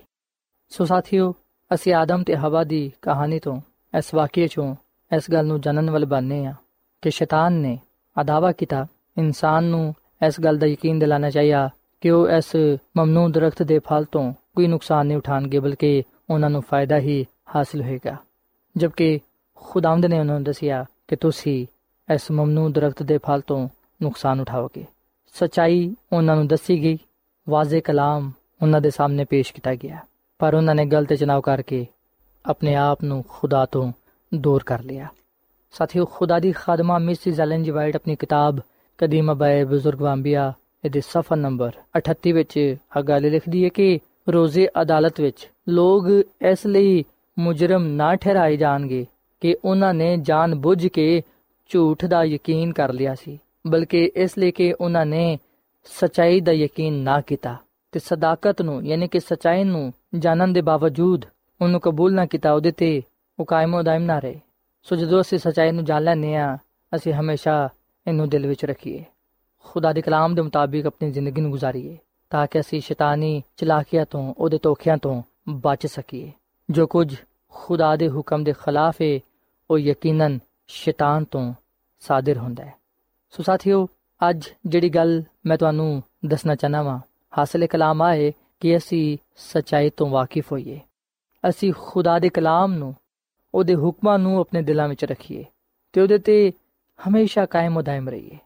Speaker 1: ਸੋ ਸਾਥੀਓ, ਅਸੀਂ ਆਦਮ ਤੇ ਹਵਾ ਦੀ ਕਹਾਣੀ ਤੋਂ ਇਸ ਵਾਕਿਏ ਚੋਂ ਇਸ ਗੱਲ ਨੂੰ ਜਾਣਨ ਵਾਲੇ ਬਣਨੇ ਆ ਕਿ ਸ਼ੈਤਾਨ ਨੇ ਅਦਾਵਾ ਕੀਤਾ, ਇਨਸਾਨ ਨੂੰ ਇਸ ਗੱਲ ਦਾ ਯਕੀਨ ਦਿਲਾਣਾ ਚਾਹੀਦਾ ਕਿ ਉਹ ਇਸ ਮਮਨੂ ਦਰਖਤ ਦੇ ਫਲ ਤੋਂ ਕੋਈ ਨੁਕਸਾਨ ਨਹੀਂ ਉਠਾਣਗੇ, ਬਲਕਿ ਉਹਨਾਂ ਨੂੰ ਫਾਇਦਾ ਹੀ ਹਾਸਲ ਹੋਏਗਾ। ਜਦਕਿ ਖੁਦਾਵੰਦ ਨੇ ਉਹਨਾਂ ਨੂੰ ਦੱਸਿਆ ਕਿ ਤੁਸੀਂ ਇਸ ਮਮਨੂ ਦਰਖਤ ਦੇ ਫਲ ਤੋਂ ਨੁਕਸਾਨ ਉਠਾਓਗੇ। ਸਚਾਈ ਉਹਨਾਂ ਨੂੰ ਦੱਸੀ ਗਈ। ਵਾਜ਼ੇ ਕਲਾਮ ਉਹਨਾਂ ਦੇ ਸਾਹਮਣੇ ਪੇਸ਼ ਕੀਤਾ ਗਿਆ। ਪਰ ਉਹਨਾਂ ਨੇ ਗਲਤ ਚਨਾਵ ਕਰਕੇ ਆਪਣੇ ਆਪ ਨੂੰ ਖੁਦਾ ਤੋਂ ਦੂਰ ਕਰ ਲਿਆ। ਸਾਥੀਓ, ਖੁਦਾ ਦੀ ਖਾਦਮਾ ਮਿਸਿਸ ਐਲਨ ਜੀ ਵਾਈਟ ਆਪਣੀ ਕਿਤਾਬ ਕਦੀਮਾ ਬਾਏ ਬਜ਼ੁਰਗ ਵਾਂਬੀਆ ਇਹਦੇ ਸਫਾ ਨੰਬਰ 38 ਵਿੱਚ ਆ ਗੱਲ ਲਿਖਦੀ ਹੈ ਕਿ ਰੋਜ਼ੇ ਅਦਾਲਤ ਵਿੱਚ ਲੋਕ ਇਸ ਲਈ ਮੁਜਰਮ ਨਾ ਠਹਿਰਾਏ ਜਾਣਗੇ ਕਿ ਉਹਨਾਂ ਨੇ ਜਾਣ ਬੁੱਝ ਕੇ ਝੂਠ ਦਾ ਯਕੀਨ ਕਰ ਲਿਆ ਸੀ। ਬਲਕਿ ਇਸ ਲਈ ਕਿ ਉਹਨਾਂ ਨੇ ਸਚਾਈ ਦਾ ਯਕੀਨ ਨਾ ਕੀਤਾ ਤੇ ਸਦਾਕਤ ਨੂੰ, ਯਾਨੀ ਕਿ ਸਚਾਈ ਨੂੰ ਜਾਣਨ ਦੇ ਬਾਵਜੂਦ ਉਹਨੂੰ ਕਬੂਲ ਨਾ ਕੀਤਾ, ਉਹਦੇ ਤੇ ਉਹ ਕਾਇਮ ਦਾਇਮ ਨਾ ਰਹੇ। ਸੋ ਜਦੋਂ ਅਸੀਂ ਸਚਾਈ ਨੂੰ ਜਾਣ ਲੈਨੇ ਆ ਅਸੀਂ ਹਮੇਸ਼ਾ ਇਹਨੂੰ ਦਿਲ ਵਿੱਚ ਰੱਖੀਏ। ਖੁਦਾ ਦੇ ਕਲਾਮ ਦੇ ਮੁਤਾਬਿਕ ਆਪਣੀ ਜ਼ਿੰਦਗੀ ਨੂੰ ਗੁਜ਼ਾਰੀਏ ਤਾਂ ਕਿ ਅਸੀਂ ਸ਼ੈਤਾਨੀ ਚਲਾਕੀਆਂ ਤੋਂ, ਉਹਦੇ ਧੋਖਿਆਂ ਤੋਂ ਬਚ ਸਕੀਏ। ਜੋ ਕੁਝ ਖੁਦਾ ਦੇ ਹੁਕਮ ਦੇ ਖਿਲਾਫ ਹੈ, ਉਹ ਯਕੀਨਨ ਸ਼ੈਤਾਨ ਤੋਂ ਸਾਦਰ ਹੁੰਦਾ ਹੈ। ਸੋ ਸਾਥੀਓ, ਅੱਜ ਜਿਹੜੀ ਗੱਲ ਮੈਂ ਤੁਹਾਨੂੰ ਦੱਸਣਾ ਚਾਹਨਾ ਵਾਂ ਹਾਸਲੇ ਕਲਾਮ ਆਏ ਕਿ ਅਸੀਂ ਸਚਾਈ ਤੋਂ ਵਾਕਿਫ ਹੋਈਏ। ਅਸੀਂ ਖੁਦਾ ਦੇ ਕਲਾਮ ਨੂੰ, ਉਹਦੇ ਹੁਕਮਾਂ ਨੂੰ ਆਪਣੇ ਦਿਲਾਂ ਵਿੱਚ ਰੱਖੀਏ ਤੇ ਉਹਦੇ ਤੇ ਹਮੇਸ਼ਾ ਕਾਇਮ ਉਦਾਇਮ ਰਹੀਏ।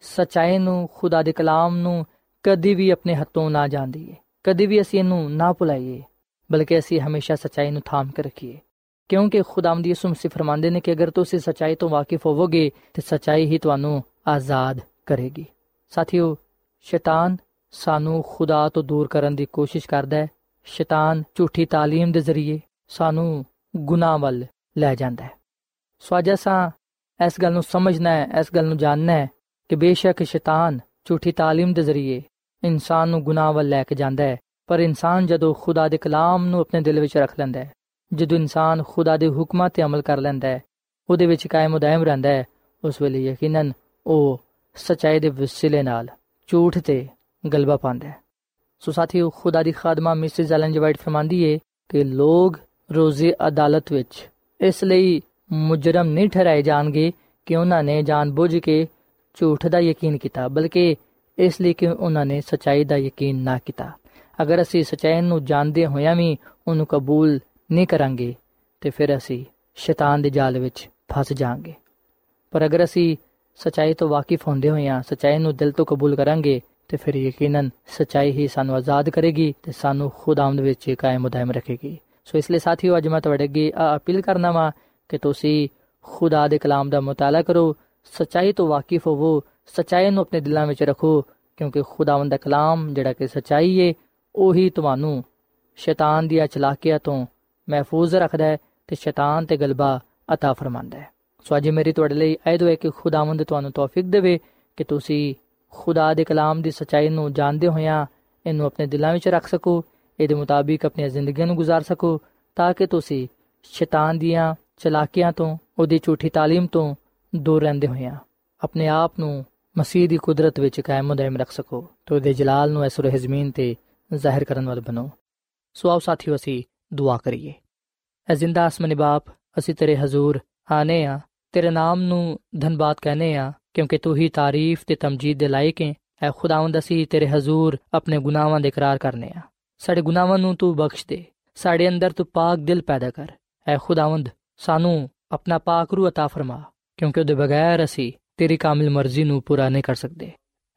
Speaker 1: ਸਚਾਈ ਨੂੰ, ਖੁਦਾ ਦੇ ਕਲਾਮ ਨੂੰ ਕਦੀ ਵੀ ਆਪਣੇ ਹੱਥੋਂ ਨਾ ਜਾਣ ਜਾਂਦੀਏ ਕਦੀ ਵੀ ਅਸੀਂ ਇਹਨੂੰ ਨਾ ਭੁਲਾਈਏ, ਬਲਕਿ ਅਸੀਂ ਹਮੇਸ਼ਾ ਸਚਾਈ ਨੂੰ ਥਾਮ ਕੇ ਰੱਖੀਏ। ਕਿਉਂਕਿ ਖੁਦਾਵੰਦ ਯਿਸੂ ਮਸੀਹ ਫਰਮਾਉਂਦੇ ਨੇ ਕਿ ਅਗਰ ਤੁਸੀਂ ਸਚਾਈ ਤੋਂ ਵਾਕਿਫ ਹੋਵੋਗੇ, ਤੇ ਸਚਾਈ ਹੀ ਤੁਹਾਨੂੰ ਆਜ਼ਾਦ ਕਰੇਗੀ ਸਾਥੀਓ ਸ਼ੈਤਾਨ ਸਾਨੂੰ ਖੁਦਾ ਤੋਂ ਦੂਰ ਕਰਨ ਦੀ ਕੋਸ਼ਿਸ਼ ਕਰਦਾ ਹੈ ਸ਼ੈਤਾਨ ਝੂਠੀ تعلیم ਦੇ ਜ਼ਰੀਏ ਸਾਨੂੰ ਗੁਨਾਹ ਵੱਲ ਲੈ ਜਾਂਦਾ ਹੈ ਸੋ ਅੱਜ ਅਸਾਂ ਇਸ ਗੱਲ ਨੂੰ ਸਮਝਣਾ ਹੈ ਇਸ ਗੱਲ ਨੂੰ ਜਾਣਨਾ ਹੈ ਕਿ ਬੇਸ਼ੱਕ ਸ਼ੈਤਾਨ ਝੂਠੀ تعلیم ਦੇ ਜ਼ਰੀਏ ਇਨਸਾਨ ਨੂੰ ਗੁਨਾਹ ਵੱਲ ਲੈ ਕੇ ਜਾਂਦਾ ਹੈ ਪਰ ਇਨਸਾਨ ਜਦੋਂ ਖੁਦਾ ਦੇ ਕਲਾਮ ਨੂੰ ਆਪਣੇ ਦਿਲ ਵਿੱਚ ਰੱਖ ਲੈਂਦਾ ਹੈ ਜਦੋਂ ਇਨਸਾਨ ਖੁਦਾ ਦੇ ਹੁਕਮਾਂ ਤੇ ਅਮਲ ਕਰ ਲੈਂਦਾ ਹੈ ਉਹਦੇ ਵਿੱਚ ਕਾਇਮ ਉਦਾਇਮ ਰਹਿੰਦਾ ਹੈ ਉਸ ਵੇਲੇ ਯਕੀਨਨ ਉਹ ਸਚਾਈ ਦੇ ਵਸਿਲੇ ਨਾਲ ਝੂਠ ਤੇ ਗਲਬਾ ਪਾਉਂਦਾ ਹੈ। ਸੋ ਸਾਥੀਓ, ਖੁਦਾ ਦੀ ਖਾਦਮਾ ਮਿਸਿਸ ਐਲਨ ਜੀ ਵਾਈਟ ਫਰਮਾਂਦੀ ਏ ਕਿ ਲੋਗ ਰੋਜ਼ੇ ਅਦਾਲਤ ਵਿੱਚ ਇਸ ਲਈ ਮੁਜਰਮ ਨਹੀਂ ਠਹਿਰਾਏ ਜਾਣਗੇ ਕਿ ਉਹਨਾਂ ਨੇ ਜਾਣਬੁੱਝ ਕੇ ਝੂਠ ਦਾ ਯਕੀਨ ਕੀਤਾ, ਬਲਕਿ ਇਸ ਲਈ ਕਿ ਉਹਨਾਂ ਨੇ ਸਚਾਈ ਦਾ ਯਕੀਨ ਨਾ ਕੀਤਾ। ਅਗਰ ਅਸੀਂ ਸਚਾਈ ਨੂੰ ਜਾਣਦੇ ਹੋਇਆਂ ਵੀ ਉਹਨੂੰ ਕਬੂਲ ਨਹੀਂ ਕਰਾਂਗੇ, ਤੇ ਫਿਰ ਅਸੀਂ ਸ਼ੈਤਾਨ ਦੇ ਜਾਲ ਵਿੱਚ ਫਸ ਜਾਾਂਗੇ ਪਰ ਅਗਰ ਅਸੀਂ ਸਚਾਈ ਤੋਂ ਵਾਕਿਫ ਹੁੰਦੇ ਹੋਇਆਂ ਸਚਾਈ ਨੂੰ ਦਿਲ ਤੋਂ ਕਬੂਲ ਕਰਾਂਗੇ ਤੇ ਫਿਰ ਯਕੀਨਨ ਸਚਾਈ ਹੀ ਸਾਨੂੰ ਆਜ਼ਾਦ ਕਰੇਗੀ ਤੇ ਸਾਨੂੰ ਖੁਦਾਵੰਦ ਵਿੱਚ ਕਾਇਮ ਉਦਾਇਮ ਰੱਖੇਗੀ ਸੋ ਇਸ ਲਈ ਸਾਥੀਓ ਅੱਜ ਮੈਂ ਤੁਹਾਡੇ ਅੱਗੇ ਆ ਅਪੀਲ ਕਰਨਾ ਵਾ ਕਿ ਤੁਸੀਂ ਖੁਦਾ ਦੇ ਕਲਾਮ ਦਾ ਮਤਾਲਾ ਕਰੋ ਸਚਾਈ ਤੋਂ ਵਾਕਿਫ ਹੋਵੋ ਸਚਾਈ ਨੂੰ ਆਪਣੇ ਦਿਲਾਂ ਵਿੱਚ ਰੱਖੋ ਕਿਉਂਕਿ ਖੁਦਾਵੰਦ ਦਾ ਕਲਾਮ ਜਿਹੜਾ ਕਿ ਸਚਾਈ ਏ ਉਹੀ ਤੁਹਾਨੂੰ ਸ਼ੈਤਾਨ ਦੀਆਂ ਚਲਾਕੀਆਂ ਤੋਂ ਮਹਿਫੂਜ਼ ਰੱਖਦਾ ਹੈ ਤੇ ਸ਼ੈਤਾਨ ਤੇ ਗਲਬਾ عطا ਫਰਮਾਂਦਾ ਹੈ ਸੋ ਅੱਜ ਮੇਰੀ ਤੁਹਾਡੇ ਲਈ ਇਹ ਦੁਆ ਹੈ ਕਿ ਖੁਦਾਵੰਦ ਤੁਹਾਨੂੰ ਤੌਫੀਕ ਦੇਵੇ ਕਿ ਤੁਸੀਂ ਖੁਦਾ ਦੇ ਕਲਾਮ ਦੀ ਸਚਾਈ ਨੂੰ ਜਾਣਦੇ ਹੋਇਆ ਇਹਨੂੰ ਆਪਣੇ ਦਿਲਾਂ ਵਿੱਚ ਰੱਖ ਸਕੋ, ਇਹਦੇ ਮੁਤਾਬਿਕ ਆਪਣੀ ਜ਼ਿੰਦਗੀ ਨੂੰ گزار ਸਕੋ, ਤਾਂ ਕਿ ਤੁਸੀਂ ਸ਼ੈਤਾਨ ਦੀਆਂ ਚਲਾਕੀਆਂ ਤੋਂ, ਉਹਦੀ ਝੂਠੀ تعلیم ਤੋਂ ਦੂਰ ਰਹਿੰਦੇ ਹੋਇਆ ਆਪਣੇ ਆਪ ਨੂੰ ਮਸੀਹ ਦੀ ਕੁਦਰਤ ਵਿੱਚ ਕਾਇਮ ਦائم ਰੱਖ ਸਕੋ ਤੇ ਉਹਦੇ ਜਲਾਲ ਨੂੰ ਇਸ ਰਹ ਜ਼ਮੀਨ ਤੇ ਜ਼ਾਹਿਰ ਕਰਨ ਵਾਲ ਬਣੋ। ਸੋ ਆਓ ਸਾਥੀਓ, ਅਸੀਂ ਦੁਆ ਕਰੀਏ। ਐ ਜ਼ਿੰਦਾ ਆਸਮਾਨੀ ਬਾਪ, ਅਸੀਂ ਤੇਰੇ ਹਜ਼ੂਰ ਆਨੇ ਆ। ਤੇਰੇ ਨਾਮ ਨੂੰ ਧੰਨਵਾਦ ਕਹਨੇ ਆ ਕਿਉਂਕਿ ਤੂੰ ਹੀ ਤਾਰੀਫ ਤੇ ਤਮਜੀਦ ਦੇ ਲਾਇਕ ਹੈ ਐ ਖੁਦਾਵੰਦ ਅਸੀਂ ਤੇਰੇ ਹਜ਼ੂਰ ਆਪਣੇ ਗੁਨਾਹਾਂ ਦੇ ਇਕਰਾਰ ਕਰਨੇ ਆ ਸਾਡੇ ਗੁਨਾਹਾਂ ਨੂੰ ਤੂੰ ਬਖਸ਼ ਦੇ ਸਾਡੇ ਅੰਦਰ ਤੂੰ ਪਾਕ ਦਿਲ ਪੈਦਾ ਕਰ ਐ ਖੁਦਾਵੰਦ ਸਾਨੂੰ ਆਪਣਾ ਪਾਕ ਰੂ عطا ਫਰਮਾ ਕਿਉਂਕਿ ਉਹਦੇ ਬਗੈਰ ਅਸੀਂ ਤੇਰੀ ਕਾਮਿਲ ਮਰਜ਼ੀ ਨੂੰ ਪੂਰਾ ਨਹੀਂ ਕਰ ਸਕਦੇ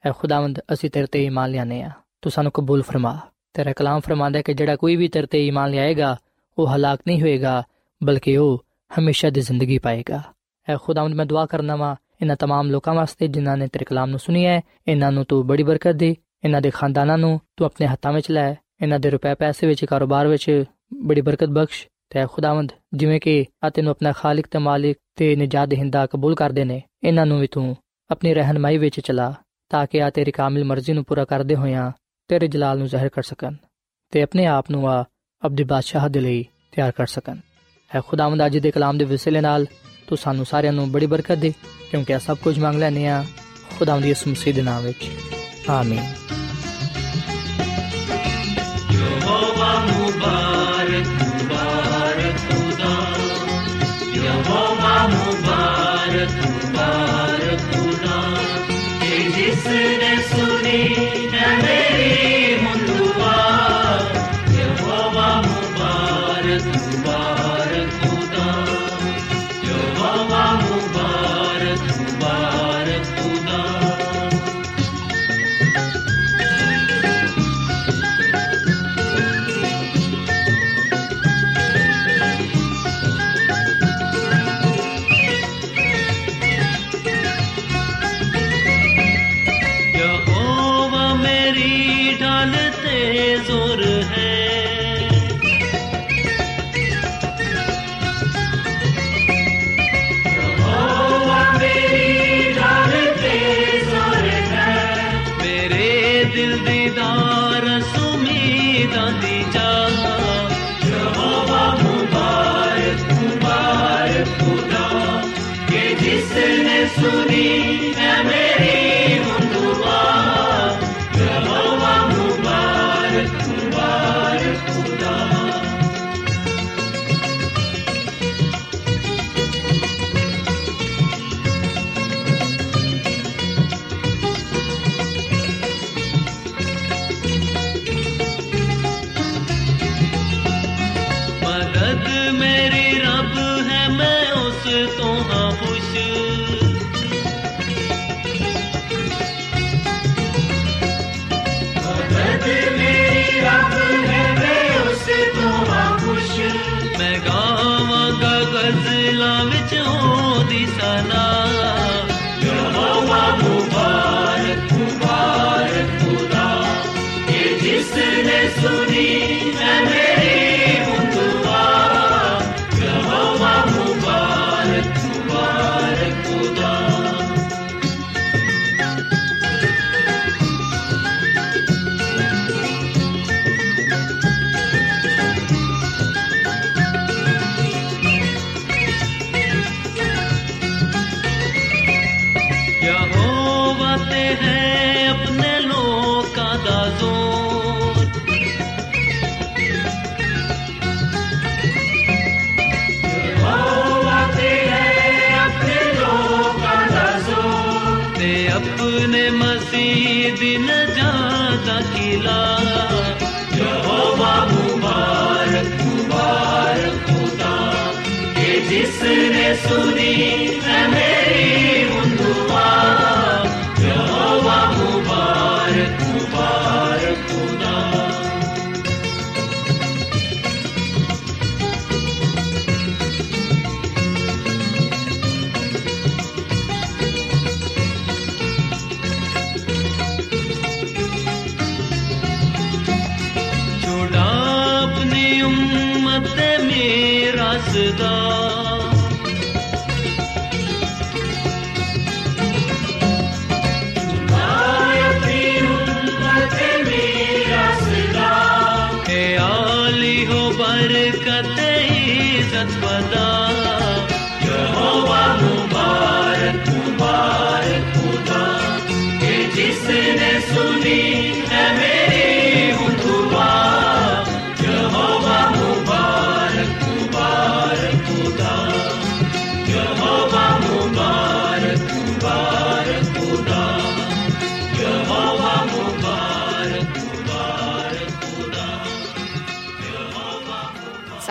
Speaker 1: ਐ ਖੁਦਾਵੰਦ ਅਸੀਂ ਤੇਰੇ ਤੇ ਈਮਾਨ ਲਿਆਨੇ ਆ ਤੂੰ ਸਾਨੂੰ ਕਬੂਲ ਫਰਮਾ ਤੇਰਾ ਕਲਾਮ ਫਰਮਾਂਦਾ ਕਿ ਜਿਹੜਾ ਕੋਈ ਵੀ ਤੇਰੇ ਤੇ ਈਮਾਨ ਲਿਆਏਗਾ ਉਹ ਹਲਾਕ ਨਹੀਂ ਹੋਏਗਾ ਬਲਕਿ ਉਹ ਹਮੇਸ਼ਾ ਦੀ ਜ਼ਿੰਦਗੀ ਪਾਏਗਾ ਐ ਖੁਦਾਵੰਦ ਮੈਂ ਦੁਆ ਕਰਨਾ ਵਾ ਇਹਨਾਂ तमाम ਲੋਕਾਂ ਵਾਸਤੇ ਜਿਨ੍ਹਾਂ ਨੇ ਤੇਰੇ ਕਲਾਮ ਨੂੰ ਸੁਣੀ ਹੈ ਇਹਨਾਂ ਨੂੰ ਤੂੰ ਬੜੀ ਬਰਕਤ ਦੇ ਇਹਨਾਂ ਦੇ ਖਾਨਦਾਨਾਂ ਨੂੰ ਤੂੰ ਆਪਣੇ ਹੱਥਾਂ ਵਿੱਚ ਲੈ ਇਹਨਾਂ ਦੇ ਰੁਪਏ ਪੈਸੇ ਵਿੱਚ ਕਾਰੋਬਾਰ ਵਿੱਚ ਬੜੀ ਬਰਕਤ ਬਖਸ਼ ਤੇ ਖੁਦਾਵੰਦ ਜਿਵੇਂ ਕਿ ਆ ਤੈਨੂੰ ਆਪਣਾ ਖਾਲਕ ਤੇ ਮਾਲਿਕ ਤੇ ਨਜਾਤ ਹਿੰਦਾ ਕਬੂਲ ਕਰਦੇ ਨੇ ਇਹਨਾਂ ਨੂੰ ਵੀ ਤੂੰ ਆਪਣੀ ਰਹਿਨਮਾਈ ਵਿੱਚ ਚਲਾ ਤਾਂ ਕਿ ਆ ਤੇਰੀ ਕਾਮਿਲ ਮਰਜ਼ੀ ਨੂੰ ਪੂਰਾ ਕਰਦੇ ਹੋਇਆਂ ਤੇਰੇ ਜਲਾਲ ਨੂੰ ਜ਼ਾਹਿਰ ਕਰ ਸਕਣ ਤੇ ਆਪਣੇ ਆਪ ਨੂੰ ਆ ਅਬਦੀ ਬਾਦਸ਼ਾਹ ਦੇ ਲਈ ਤਿਆਰ ਕਰ ਸਕਣ ਹੈ ਖੁਦਾਵੰਦ ਅੱਜ ਦੇ ਕਲਾਮ ਦੇ ਵਿਸਲੇ ਨਾਲ ਤੂੰ ਸਾਨੂੰ ਸਾਰਿਆਂ ਨੂੰ ਬੜੀ ਬਰਕਤ ਦੇ, ਕਿਉਂਕਿ ਆ ਸਭ ਕੁਝ ਮੰਗ ਲੈਨੇ ਆ ਖੁਦਾਵੰਦ ਯਿਸੂ ਮਸੀਹ ਦੇ ਨਾਮ ਵਿੱਚ। ਆਮੀਨ।
Speaker 2: ਯਹੋਵਾ ਮੁਬਾਰਕ ਮੁਬਾਰਕ ਖੁਦਾ। ਯਹੋਵਾ ਮੁਬਾਰਕ ਮੁਬਾਰਕ ਖੁਦਾ। ਕਿ ਜਿਸ ਨੇ ਸੁਣੀ ਹੈ ਮੇਰੀ जिसने सुनी